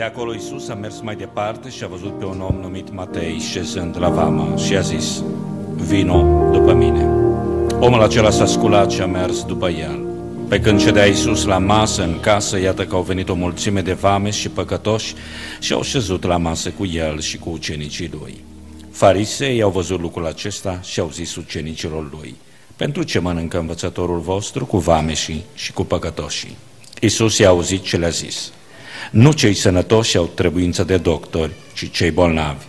De acolo Iisus a mers mai departe și a văzut pe un om numit Matei șezând la vama și a zis, vino după mine. Omul acela s-a sculat și a mers după el. Pe când cedea Iisus la masă în casă, iată că au venit o mulțime de vame și păcătoși și au șezut la masă cu el și cu ucenicii lui. Farisei au văzut lucrul acesta și au zis ucenicilor lui, pentru ce mănâncă învățătorul vostru cu vameșii și cu păcătoșii? Iisus i-a auzit ce le-a zis. Nu cei sănătoși au trebuință de doctori, ci cei bolnavi.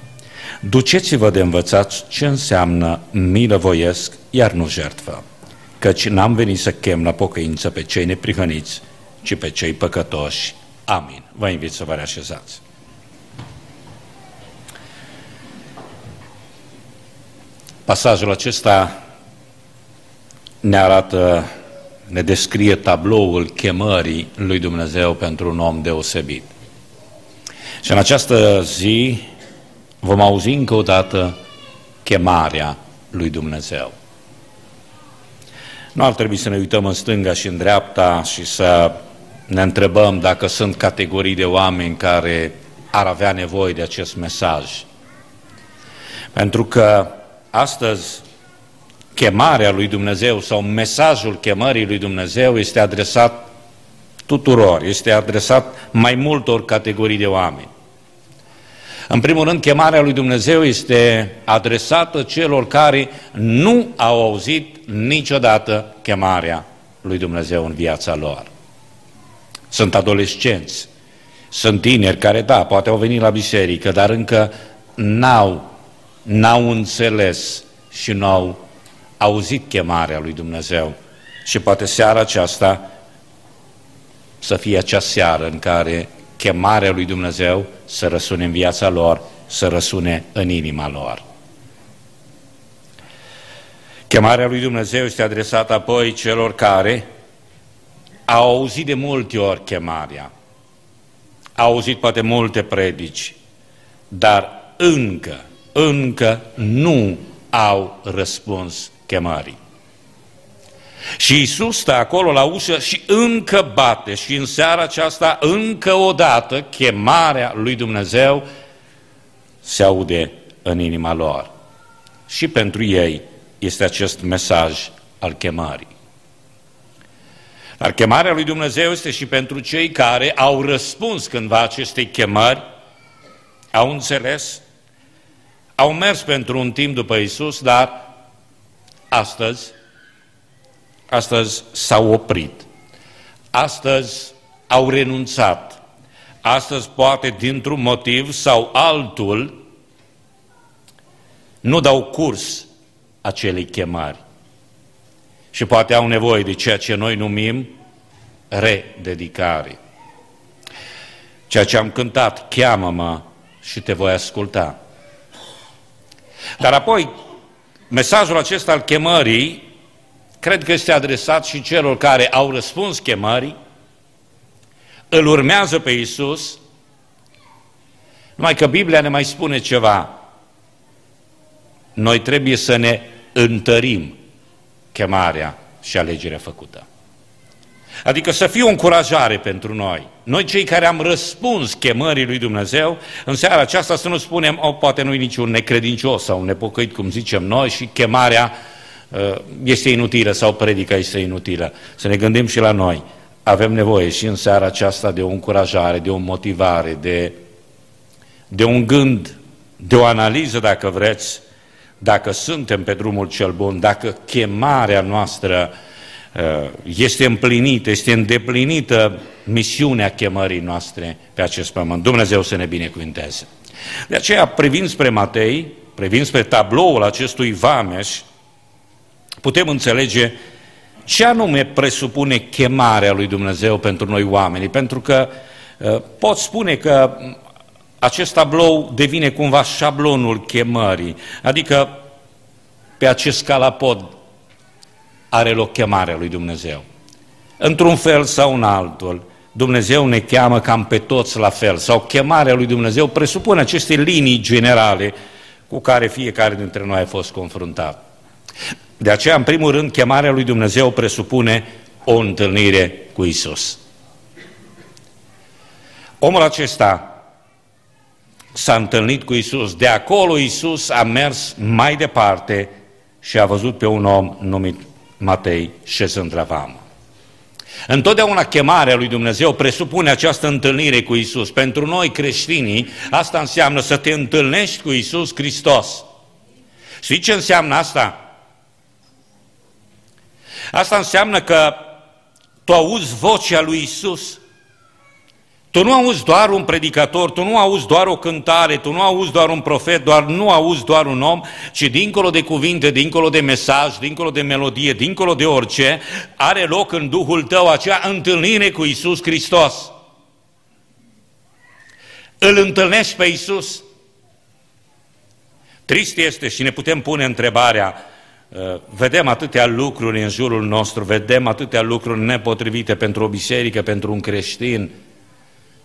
Duceți-vă de învățați ce înseamnă milă voiesc, iar nu jertfă. Căci n-am venit să chem la pocăință pe cei neprihăniți, ci pe cei păcătoși. Amin. Vă invit să vă reașezați. Pasajul acesta ne arată, ne descrie tabloul chemării lui Dumnezeu pentru un om deosebit. Și în această zi vom auzi încă o dată chemarea lui Dumnezeu. Nu ar trebui să ne uităm în stânga și în dreapta și să ne întrebăm dacă sunt categorii de oameni care ar avea nevoie de acest mesaj. Pentru că astăzi chemarea lui Dumnezeu sau mesajul chemării lui Dumnezeu este adresat tuturor, este adresat mai multor categorii de oameni. În primul rând, chemarea lui Dumnezeu este adresată celor care nu au auzit niciodată chemarea lui Dumnezeu în viața lor. Sunt adolescenți, sunt tineri care, da, poate au venit la biserică, dar încă n-au, n-au înțeles și n-au auzit chemarea lui Dumnezeu. Și poate seara aceasta să fie acea seară în care chemarea lui Dumnezeu să răsune în viața lor, să răsune în inima lor. Chemarea lui Dumnezeu este adresată apoi celor care au auzit de multe ori chemarea, au auzit poate multe predici, dar încă, încă nu au răspuns chemării. Și Isus stă acolo la ușă și încă bate și în seara aceasta încă o dată chemarea lui Dumnezeu se aude în inima lor. Și pentru ei este acest mesaj al chemării. Dar chemarea lui Dumnezeu este și pentru cei care au răspuns cândva acestei chemări, au înțeles, au mers pentru un timp după Isus, dar astăzi astăzi s-au oprit, astăzi au renunțat, astăzi poate dintr-un motiv sau altul nu dau curs acelei chemări și poate au nevoie de ceea ce noi numim rededicare. Ceea ce am cântat, cheamă-mă și te voi asculta. Dar apoi, mesajul acesta al chemării cred că este adresat și celor care au răspuns chemării, îl urmează pe Isus, numai că Biblia ne mai spune ceva. Noi trebuie să ne întărim chemarea și alegerea făcută. Adică să fie o încurajare pentru noi. Noi cei care am răspuns chemării lui Dumnezeu, în seara aceasta să nu spunem, o, poate nu-i niciun necredincios sau un nepocăit, cum zicem noi, și chemarea Uh, este inutilă sau predica este inutilă. Să ne gândim și la noi. Avem nevoie și în seara aceasta de o încurajare, de o motivare, de, de un gând, de o analiză, dacă vreți, dacă suntem pe drumul cel bun, dacă chemarea noastră uh, este împlinită, este îndeplinită misiunea chemării noastre pe acest pământ. Dumnezeu să ne binecuvinteze. De aceea, privind spre Matei, privind spre tabloul acestui vameș, putem înțelege ce anume presupune chemarea lui Dumnezeu pentru noi oamenii, pentru că uh, pot spune că acest tablou devine cumva șablonul chemării, adică pe acest scalapod are loc chemarea lui Dumnezeu. Într-un fel sau în altul, Dumnezeu ne cheamă cam pe toți la fel, sau chemarea lui Dumnezeu presupune aceste linii generale cu care fiecare dintre noi a fost confruntat. De aceea, în primul rând, chemarea lui Dumnezeu presupune o întâlnire cu Isus. Omul acesta s-a întâlnit cu Isus. De acolo Isus a mers mai departe și a văzut pe un om numit Matei șezând la vamă. Întotdeauna chemarea lui Dumnezeu presupune această întâlnire cu Isus. Pentru noi creștinii, asta înseamnă să te întâlnești cu Isus Hristos. Știți ce înseamnă asta? Asta înseamnă că tu auzi vocea lui Isus. Tu nu auzi doar un predicator, tu nu auzi doar o cântare, tu nu auzi doar un profet, doar nu auzi doar un om, ci dincolo de cuvinte, dincolo de mesaj, dincolo de melodie, dincolo de orice, are loc în Duhul tău acea întâlnire cu Isus Hristos. Îl întâlnești pe Isus. Trist este și ne putem pune întrebarea, uh, vedem atâtea lucruri în jurul nostru, vedem atâtea lucruri nepotrivite pentru o biserică, pentru un creștin,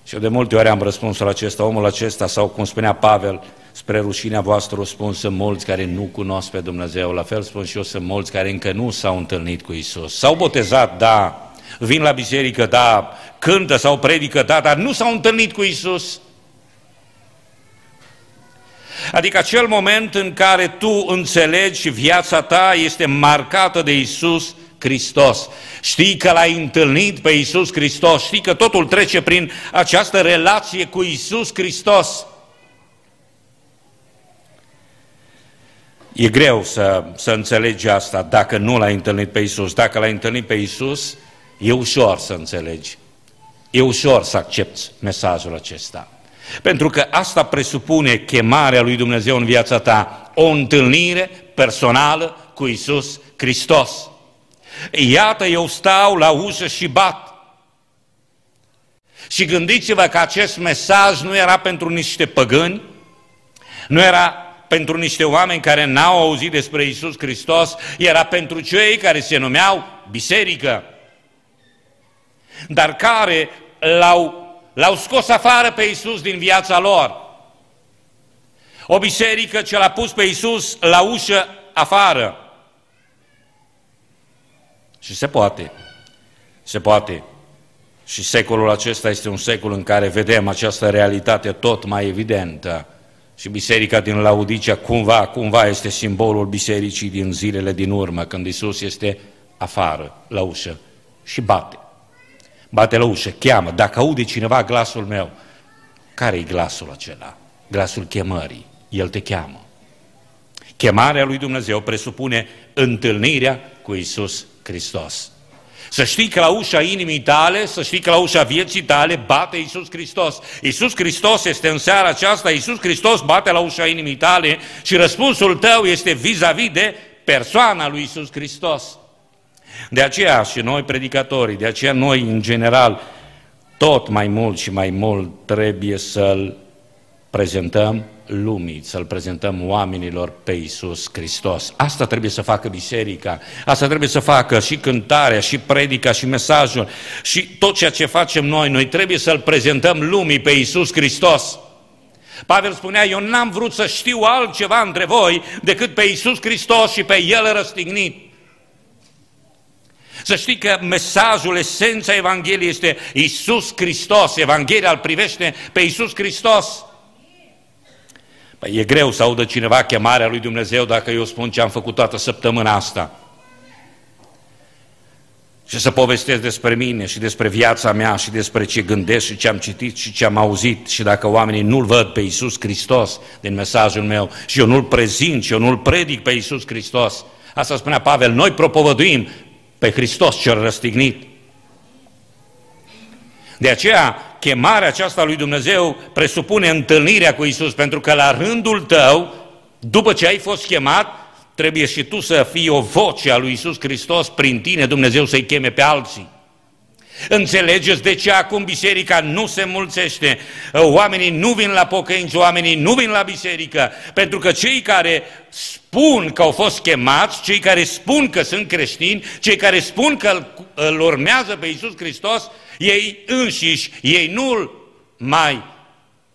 și eu de multe ori am răspunsul acesta, omul acesta, sau cum spunea Pavel, spre rușinea voastră spun sunt mulți care nu cunosc pe Dumnezeu, la fel spun și eu, sunt mulți care încă nu s-au întâlnit cu Isus. S-au botezat, da, vin la biserică, da, cântă sau predică, da, dar nu s-au întâlnit cu Isus. Adică acel moment în care tu înțelegi și viața ta este marcată de Isus Hristos. Știi că l-ai întâlnit pe Iisus Hristos, știi că totul trece prin această relație cu Iisus Hristos. E greu să, să înțelegi asta dacă nu l-ai întâlnit pe Iisus. Dacă l-ai întâlnit pe Iisus, e ușor să înțelegi. E ușor să accepti mesajul acesta. Pentru că asta presupune chemarea lui Dumnezeu în viața ta, o întâlnire personală cu Isus Hristos. Iată, eu stau la ușă și bat. Și gândiți-vă că acest mesaj nu era pentru niște păgâni, nu era pentru niște oameni care n-au auzit despre Isus Hristos, era pentru cei care se numeau biserică, dar care l-au, l-au scos afară pe Isus din viața lor. O biserică ce l-a pus pe Isus la ușă afară. Și se poate. Se poate. Și secolul acesta este un secol în care vedem această realitate tot mai evidentă. Și biserica din Laudicea cumva, cumva este simbolul bisericii din zilele din urmă, când Isus este afară, la ușă și bate. Bate la ușă, cheamă. Dacă aude cineva glasul meu, care e glasul acela? Glasul chemării. El te cheamă. Chemarea lui Dumnezeu presupune întâlnirea cu Isus Hristos. Să știi că la ușa inimii tale, să știi că la ușa vieții tale bate Iisus Hristos. Iisus Hristos este în seara aceasta, Iisus Hristos bate la ușa inimii tale și răspunsul tău este vis-a-vis -vis de persoana lui Iisus Hristos. De aceea și noi predicatorii, de aceea noi în general, tot mai mult și mai mult trebuie să-L prezentăm lumii, să-L prezentăm oamenilor pe Iisus Hristos. Asta trebuie să facă biserica, asta trebuie să facă și cântarea, și predica, și mesajul, și tot ceea ce facem noi. Noi trebuie să-L prezentăm lumii pe Iisus Hristos. Pavel spunea, eu n-am vrut să știu altceva între voi decât pe Iisus Hristos și pe El răstignit. Să știi că mesajul, esența Evangheliei este Iisus Hristos. Evanghelia îl privește pe Iisus Hristos. Păi e greu să audă cineva chemarea lui Dumnezeu dacă eu spun ce am făcut toată săptămâna asta. Și să povestesc despre mine și despre viața mea și despre ce gândesc și ce am citit și ce am auzit și dacă oamenii nu-L văd pe Iisus Hristos din mesajul meu și eu nu-L prezint și eu nu-L predic pe Iisus Hristos. Asta spunea Pavel, noi propovăduim pe Hristos cel răstignit. De aceea, chemarea aceasta lui Dumnezeu presupune întâlnirea cu Isus, pentru că la rândul tău, după ce ai fost chemat, trebuie și tu să fii o voce a lui Isus Hristos prin tine, Dumnezeu să-i cheme pe alții. Înțelegeți de ce acum biserica nu se mulțește, oamenii nu vin la pocăință, oamenii nu vin la biserică, pentru că cei care spun că au fost chemați, cei care spun că sunt creștini, cei care spun că îl urmează pe Iisus Hristos, ei înșiși, ei nu mai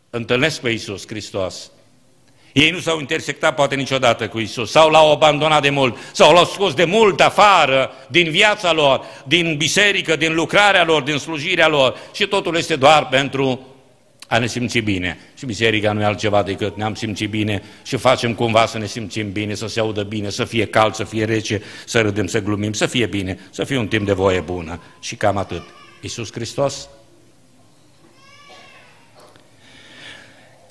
întâlnesc pe Iisus Hristos. Ei nu s-au intersectat poate niciodată cu Isus, sau l-au abandonat de mult, sau l-au scos de mult afară din viața lor, din biserică, din lucrarea lor, din slujirea lor și totul este doar pentru a ne simți bine. Și biserica nu e altceva decât ne-am simțit bine și facem cumva să ne simțim bine, să se audă bine, să fie cald, să fie rece, să râdem, să glumim, să fie bine, să fie un timp de voie bună. Și cam atât. Iisus Hristos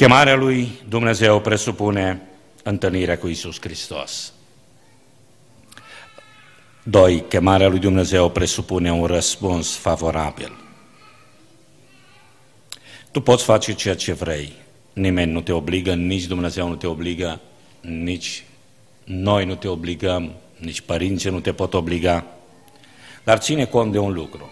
Chemarea lui Dumnezeu presupune întâlnirea cu Isus Hristos. Doi, chemarea lui Dumnezeu presupune un răspuns favorabil. Tu poți face ceea ce vrei. Nimeni nu te obligă, nici Dumnezeu nu te obligă, nici noi nu te obligăm, nici părinții nu te pot obliga. Dar ține cont de un lucru.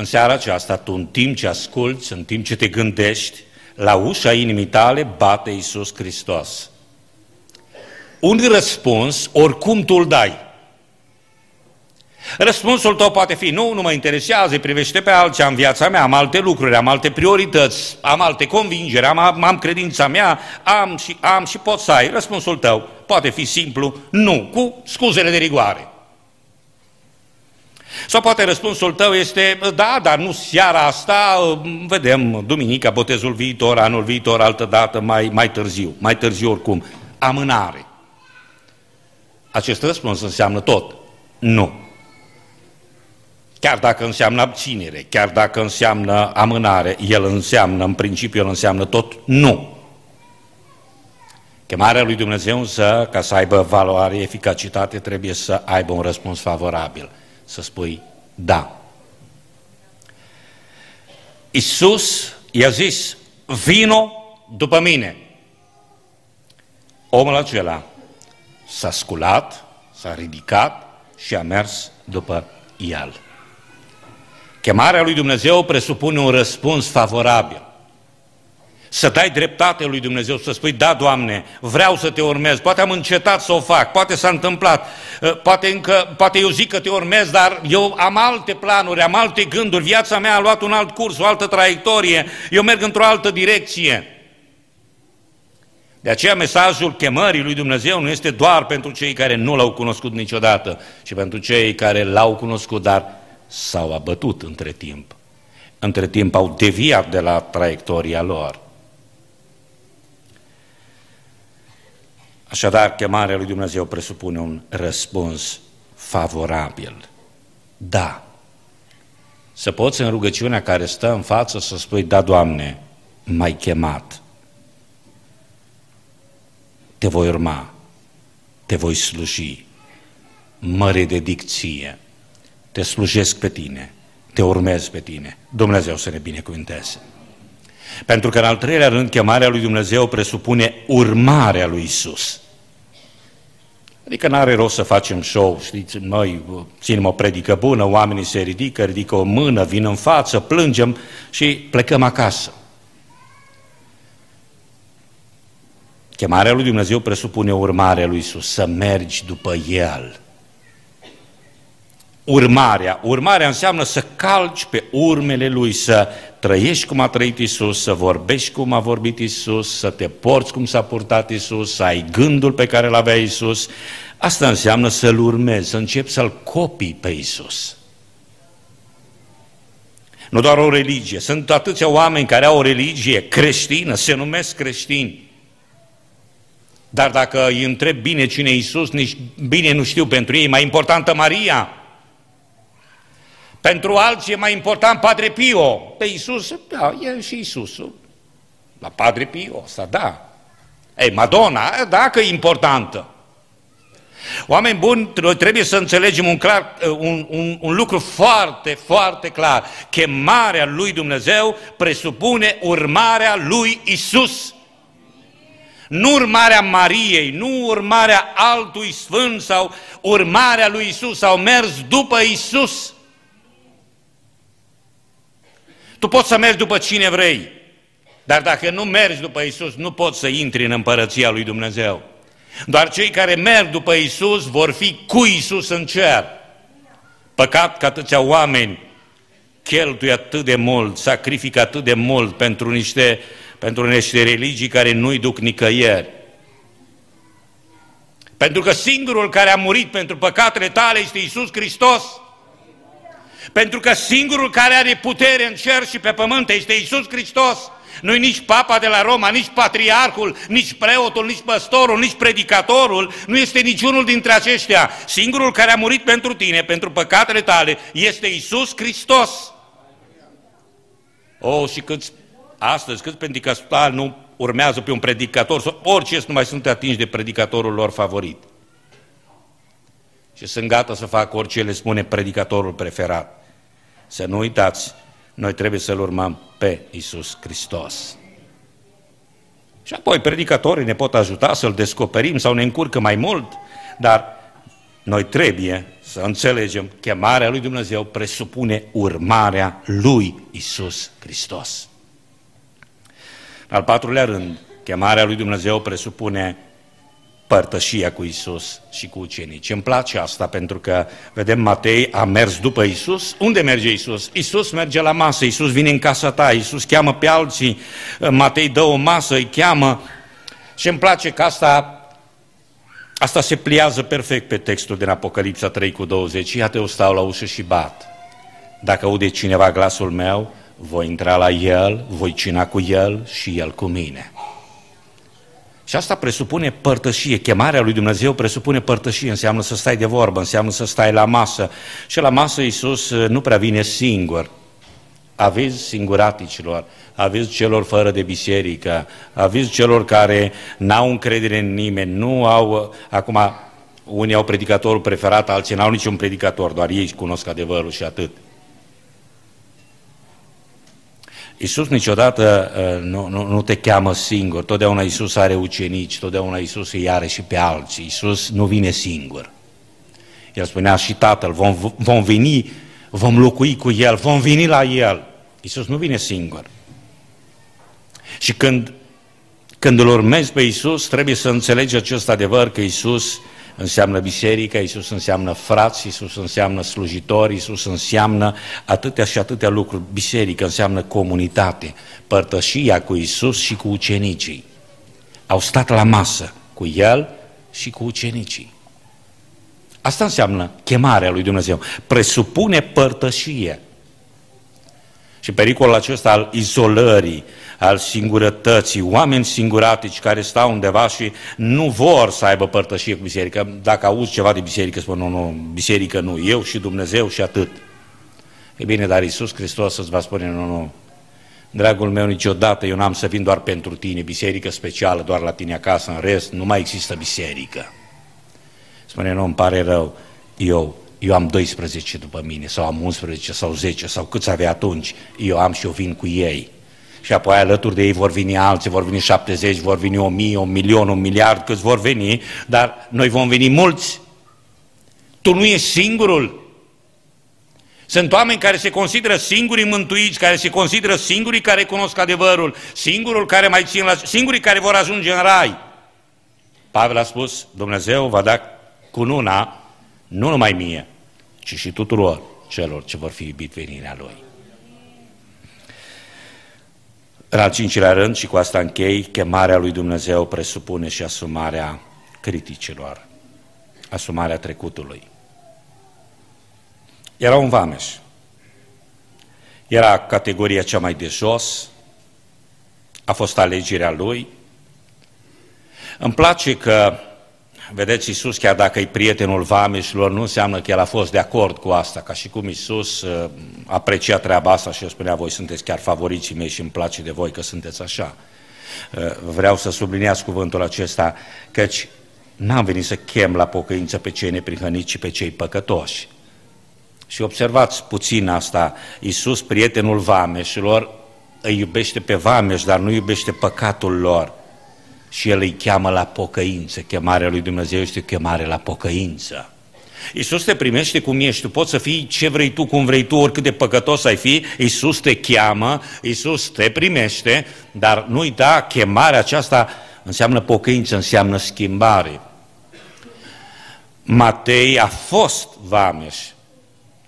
În seara aceasta, tu în timp ce asculți, în timp ce te gândești, la ușa inimii tale bate Iisus Hristos. Un răspuns, oricum tu îl dai. Răspunsul tău poate fi, nu, nu mă interesează, privește pe altceva în viața mea, am alte lucruri, am alte priorități, am alte convingeri, am, am credința mea, am și, am și pot să ai. Răspunsul tău poate fi simplu, nu, cu scuzele de rigoare. Sau poate răspunsul tău este, da, dar nu seara asta, vedem, duminica, botezul viitor, anul viitor, altă dată, mai, mai târziu, mai târziu oricum. Amânare. Acest răspuns înseamnă tot. Nu. Chiar dacă înseamnă abținere, chiar dacă înseamnă amânare, el înseamnă, în principiu, el înseamnă tot nu. Chemarea lui Dumnezeu însă, ca să aibă valoare, eficacitate, trebuie să aibă un răspuns favorabil să spui da. Isus i-a zis, vino după mine. Omul acela s-a sculat, s-a ridicat și a mers după el. Chemarea lui Dumnezeu presupune un răspuns favorabil să dai dreptate lui Dumnezeu, să spui, da, Doamne, vreau să te urmez, poate am încetat să o fac, poate s-a întâmplat, ă, poate, încă, poate eu zic că te urmez, dar eu am alte planuri, am alte gânduri, viața mea a luat un alt curs, o altă traiectorie, eu merg într-o altă direcție. De aceea mesajul chemării lui Dumnezeu nu este doar pentru cei care nu l-au cunoscut niciodată, ci pentru cei care l-au cunoscut, dar s-au abătut între timp. Între timp au deviat de la traiectoria lor. Așadar, chemarea lui Dumnezeu presupune un răspuns favorabil. Da. Să poți în rugăciunea care stă în față să spui, da, Doamne, m-ai chemat. Te voi urma, te voi sluji, mă rededic ție, te slujesc pe tine, te urmez pe tine. Dumnezeu să ne binecuvânteze. Pentru că, în al treilea rând, chemarea lui Dumnezeu presupune urmarea lui Isus. Adică nu are rost să facem show, știți, noi ținem o predică bună, oamenii se ridică, ridică o mână, vin în față, plângem și plecăm acasă. Chemarea lui Dumnezeu presupune urmarea lui Isus, să mergi după El urmarea. Urmarea înseamnă să calci pe urmele Lui, să trăiești cum a trăit Isus, să vorbești cum a vorbit Isus, să te porți cum s-a purtat Isus, să ai gândul pe care îl avea Isus. Asta înseamnă să-L urmezi, să începi să-L copii pe Isus. Nu doar o religie. Sunt atâția oameni care au o religie creștină, se numesc creștini. Dar dacă îi întreb bine cine e Iisus, nici bine nu știu pentru ei, mai importantă Maria, pentru alții e mai important Padre Pio. Pe Iisus, da, e și Iisusul. La Padre Pio, asta da. Ei, Madonna, da că e importantă. Oameni buni, noi trebuie să înțelegem un, clar, un, un, un lucru foarte, foarte clar. Chemarea lui Dumnezeu presupune urmarea lui Isus. Nu urmarea Mariei, nu urmarea altui sfânt sau urmarea lui Isus sau mers după Isus. Tu poți să mergi după cine vrei, dar dacă nu mergi după Isus, nu poți să intri în împărăția lui Dumnezeu. Doar cei care merg după Isus vor fi cu Isus în cer. Păcat că atâția oameni cheltuie atât de mult, sacrifică atât de mult pentru niște, pentru niște religii care nu-i duc nicăieri. Pentru că singurul care a murit pentru păcatele tale este Isus Hristos. Pentru că singurul care are putere în cer și pe pământ este Isus Hristos. Nu-i nici papa de la Roma, nici patriarhul, nici preotul, nici păstorul, nici predicatorul, nu este niciunul dintre aceștia. Singurul care a murit pentru tine, pentru păcatele tale, este Isus Hristos. Oh, și câți, astăzi, câți predicatari nu urmează pe un predicator, sau orice nu mai sunt atinși de predicatorul lor favorit. Și sunt gata să facă orice le spune predicatorul preferat. Să nu uitați, noi trebuie să-L urmăm pe Isus Hristos. Și apoi predicatorii ne pot ajuta să-L descoperim sau ne încurcă mai mult, dar noi trebuie să înțelegem, chemarea lui Dumnezeu presupune urmarea lui Isus Hristos. Al patrulea rând, chemarea lui Dumnezeu presupune părtășia cu Isus și cu ucenici. Îmi place asta pentru că, vedem, Matei a mers după Isus. Unde merge Isus? Isus merge la masă, Isus vine în casa ta, Isus cheamă pe alții, Matei dă o masă, îi cheamă. Și îmi place că asta Asta se pliază perfect pe textul din Apocalipsa 3 cu 20. Iată, eu stau la ușă și bat. Dacă aude cineva glasul meu, voi intra la el, voi cina cu el și el cu mine. Și asta presupune părtășie. Chemarea lui Dumnezeu presupune părtășie. Înseamnă să stai de vorbă, înseamnă să stai la masă. Și la masă Iisus uh, nu prea vine singur. Aviz singuraticilor, aviz celor fără de biserică, aviz celor care n-au încredere în nimeni, nu au, uh, acum unii au predicatorul preferat, alții n-au niciun predicator, doar ei cunosc adevărul și atât. Iisus niciodată uh, nu, nu, nu te cheamă singur, totdeauna Iisus are ucenici, totdeauna Iisus îi are și pe alții, Iisus nu vine singur. El spunea și Tatăl, vom, vom veni, vom locui cu El, vom veni la El. Iisus nu vine singur. Și când, când îl urmezi pe Iisus, trebuie să înțelegi acest adevăr că Iisus înseamnă biserică, Iisus înseamnă frați, Iisus înseamnă slujitori, Iisus înseamnă atâtea și atâtea lucruri. Biserică înseamnă comunitate, părtășia cu Iisus și cu ucenicii. Au stat la masă cu El și cu ucenicii. Asta înseamnă chemarea lui Dumnezeu. Presupune părtășie. Și pericolul acesta al izolării, al singurătății, oameni singuratici care stau undeva și nu vor să aibă părtășie cu biserica. Dacă auzi ceva de biserică, spun, nu, nu, biserică nu, eu și Dumnezeu și atât. E bine, dar Iisus Hristos îți va spune, nu, nu, dragul meu, niciodată eu n-am să vin doar pentru tine, biserică specială doar la tine acasă, în rest nu mai există biserică. Spune, nu, îmi pare rău, eu, eu am 12 după mine, sau am 11, sau 10, sau câți avea atunci, eu am și eu vin cu ei și apoi alături de ei vor veni alții, vor veni 70, vor veni 1000, un milion, un miliard, câți vor veni, dar noi vom veni mulți. Tu nu ești singurul. Sunt oameni care se consideră singurii mântuiți, care se consideră singurii care cunosc adevărul, singurul care mai țin la, singurii care vor ajunge în rai. Pavel a spus, Dumnezeu va da cununa, nu numai mie, ci și tuturor celor ce vor fi iubit venirea Lui. În al cincilea rând, și cu asta închei, chemarea lui Dumnezeu presupune și asumarea criticilor, asumarea trecutului. Era un vameș. Era categoria cea mai de jos, a fost alegerea lui. Îmi place că Vedeți, Iisus, chiar dacă e prietenul vameșilor, nu înseamnă că el a fost de acord cu asta, ca și cum Iisus uh, aprecia treaba asta și eu spunea, voi sunteți chiar favoriții mei și îmi place de voi că sunteți așa. Uh, vreau să subliniați cuvântul acesta, căci n-am venit să chem la pocăință pe cei neprihăniți, ci pe cei păcătoși. Și observați puțin asta, Iisus, prietenul vameșilor, îi iubește pe vameș, dar nu iubește păcatul lor și El îi cheamă la pocăință. Chemarea lui Dumnezeu este o chemare la pocăință. Iisus te primește cum ești, tu poți să fii ce vrei tu, cum vrei tu, oricât de păcătos ai fi, Iisus te cheamă, Iisus te primește, dar nu uita, chemarea aceasta înseamnă pocăință, înseamnă schimbare. Matei a fost vameș,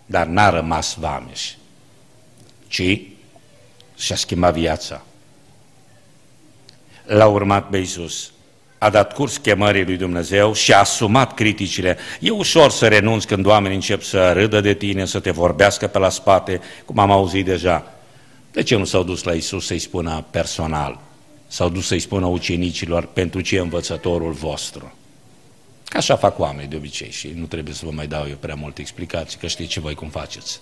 dar n-a rămas vameș, ci și-a schimbat viața l-a urmat pe Iisus. a dat curs chemării lui Dumnezeu și a asumat criticile. E ușor să renunți când oamenii încep să râdă de tine, să te vorbească pe la spate, cum am auzit deja. De ce nu s-au dus la Isus să-i spună personal? S-au dus să-i spună ucenicilor pentru ce e învățătorul vostru? Ca așa fac oamenii de obicei și nu trebuie să vă mai dau eu prea multe explicații, că știți ce voi cum faceți.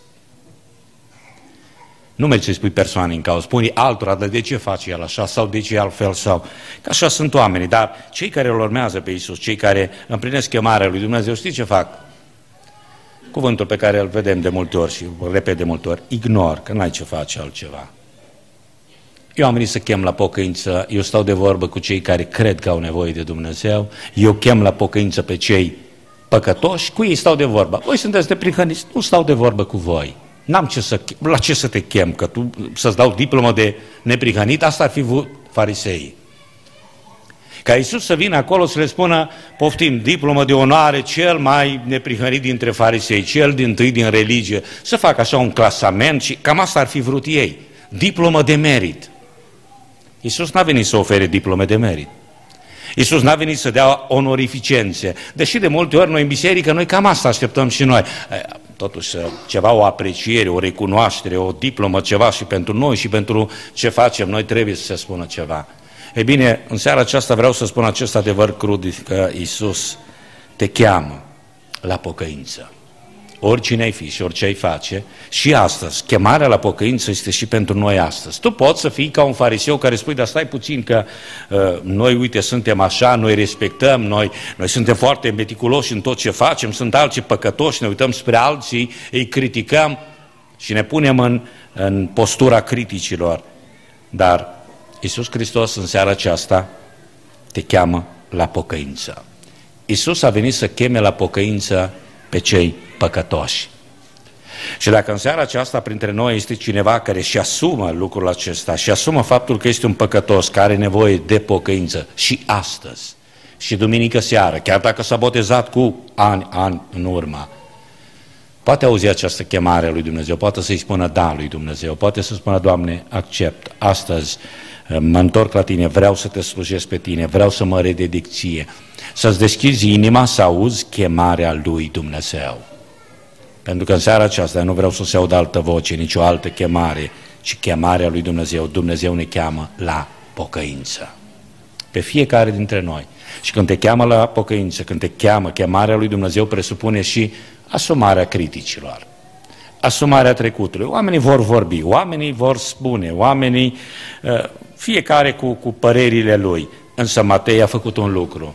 Nu mergi să spui persoane în cauză, spune altora, dar de ce face el așa sau de ce altfel sau... Că așa sunt oamenii, dar cei care îl urmează pe Isus, cei care împlinesc chemarea lui Dumnezeu, știți ce fac? Cuvântul pe care îl vedem de multe ori și îl repet de multe ori, ignor, că n-ai ce face altceva. Eu am venit să chem la pocăință, eu stau de vorbă cu cei care cred că au nevoie de Dumnezeu, eu chem la pocăință pe cei păcătoși, cu ei stau de vorbă. Voi sunteți de prihăniți, nu stau de vorbă cu voi. N-am ce să, la ce să te chem, că tu să-ți dau diplomă de neprihănit, asta ar fi farisei. Ca Iisus să vină acolo să le spună, poftim, diplomă de onoare, cel mai neprihănit dintre farisei, cel din tâi din religie, să facă așa un clasament și cam asta ar fi vrut ei. Diplomă de merit. Iisus n-a venit să ofere diplome de merit. Iisus n-a venit să dea onorificențe. Deși de multe ori noi în biserică, noi cam asta așteptăm și noi totuși ceva, o apreciere, o recunoaștere, o diplomă, ceva și pentru noi și pentru ce facem, noi trebuie să se spună ceva. E bine, în seara aceasta vreau să spun acest adevăr crud, că Iisus te cheamă la pocăință oricine ai fi și orice ai face, și astăzi, chemarea la pocăință este și pentru noi astăzi. Tu poți să fii ca un fariseu care spui, dar stai puțin că uh, noi, uite, suntem așa, noi respectăm, noi, noi suntem foarte meticuloși în tot ce facem, sunt alții păcătoși, ne uităm spre alții, îi criticăm și ne punem în, în postura criticilor. Dar Iisus Hristos în seara aceasta te cheamă la pocăință. Iisus a venit să cheme la pocăință pe cei păcătoși. Și dacă în seara aceasta printre noi este cineva care și asumă lucrul acesta și asumă faptul că este un păcătos care are nevoie de pocăință și astăzi și duminică seară, chiar dacă s-a botezat cu ani, ani în urmă, poate auzi această chemare a lui Dumnezeu, poate să-i spună da lui Dumnezeu, poate să spună, Doamne, accept, astăzi mă întorc la tine, vreau să te slujesc pe tine, vreau să mă rededic ție, să-ți deschizi inima să auzi chemarea lui Dumnezeu. Pentru că în seara aceasta nu vreau să se audă altă voce, nici o altă chemare, ci chemarea lui Dumnezeu. Dumnezeu ne cheamă la pocăință. Pe fiecare dintre noi. Și când te cheamă la pocăință, când te cheamă, chemarea lui Dumnezeu presupune și asumarea criticilor. Asumarea trecutului. Oamenii vor vorbi, oamenii vor spune, oamenii, uh, fiecare cu, cu părerile lui. Însă Matei a făcut un lucru.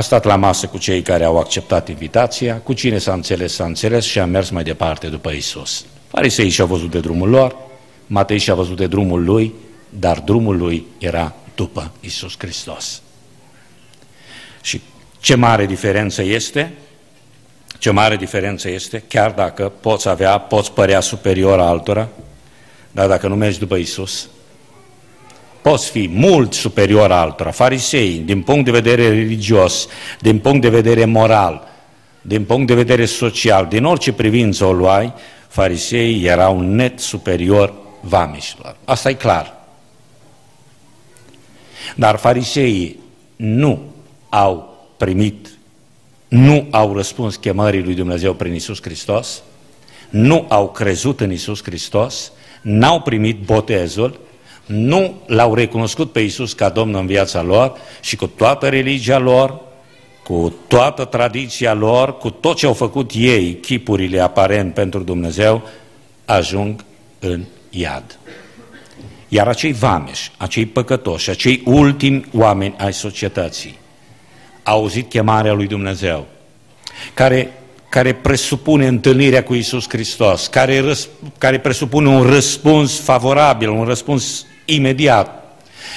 A stat la masă cu cei care au acceptat invitația, cu cine s-a înțeles, s-a înțeles și a mers mai departe după Isus. Farisei și-au văzut de drumul lor, Matei și-a văzut de drumul lui, dar drumul lui era după Isus Hristos. Și ce mare diferență este? Ce mare diferență este, chiar dacă poți avea, poți părea superior altora, dar dacă nu mergi după Isus, poți fi mult superior altora, farisei, din punct de vedere religios, din punct de vedere moral, din punct de vedere social, din orice privință o luai, farisei erau net superior vameșilor. Asta e clar. Dar fariseii nu au primit, nu au răspuns chemării lui Dumnezeu prin Isus Hristos, nu au crezut în Isus Hristos, n-au primit botezul, nu l-au recunoscut pe Iisus ca Domn în viața lor și cu toată religia lor, cu toată tradiția lor, cu tot ce au făcut ei, chipurile aparent pentru Dumnezeu, ajung în iad. Iar acei vameși, acei păcătoși, acei ultimi oameni ai societății, au auzit chemarea lui Dumnezeu, care, care presupune întâlnirea cu Isus Hristos, care, răs, care presupune un răspuns favorabil, un răspuns imediat,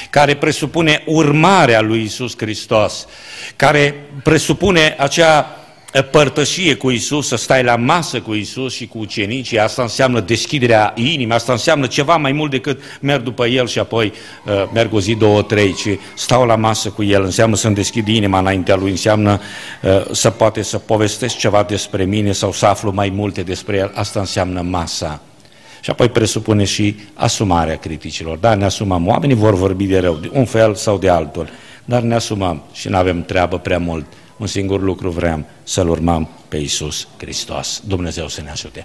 care presupune urmarea lui Isus Hristos, care presupune acea părtășie cu Isus, să stai la masă cu Isus și cu ucenicii, asta înseamnă deschiderea inimii, asta înseamnă ceva mai mult decât merg după El și apoi uh, merg o zi, două, trei, ci stau la masă cu El, înseamnă să-mi deschid inima înaintea Lui, înseamnă uh, să poate să povestesc ceva despre mine sau să aflu mai multe despre El, asta înseamnă masa. Și apoi presupune și asumarea criticilor. Da, ne asumăm. Oamenii vor vorbi de rău, de un fel sau de altul. dar ne asumăm și nu avem treabă prea mult. Un singur lucru vrem, să-L urmăm pe Iisus Hristos. Dumnezeu să ne ajute.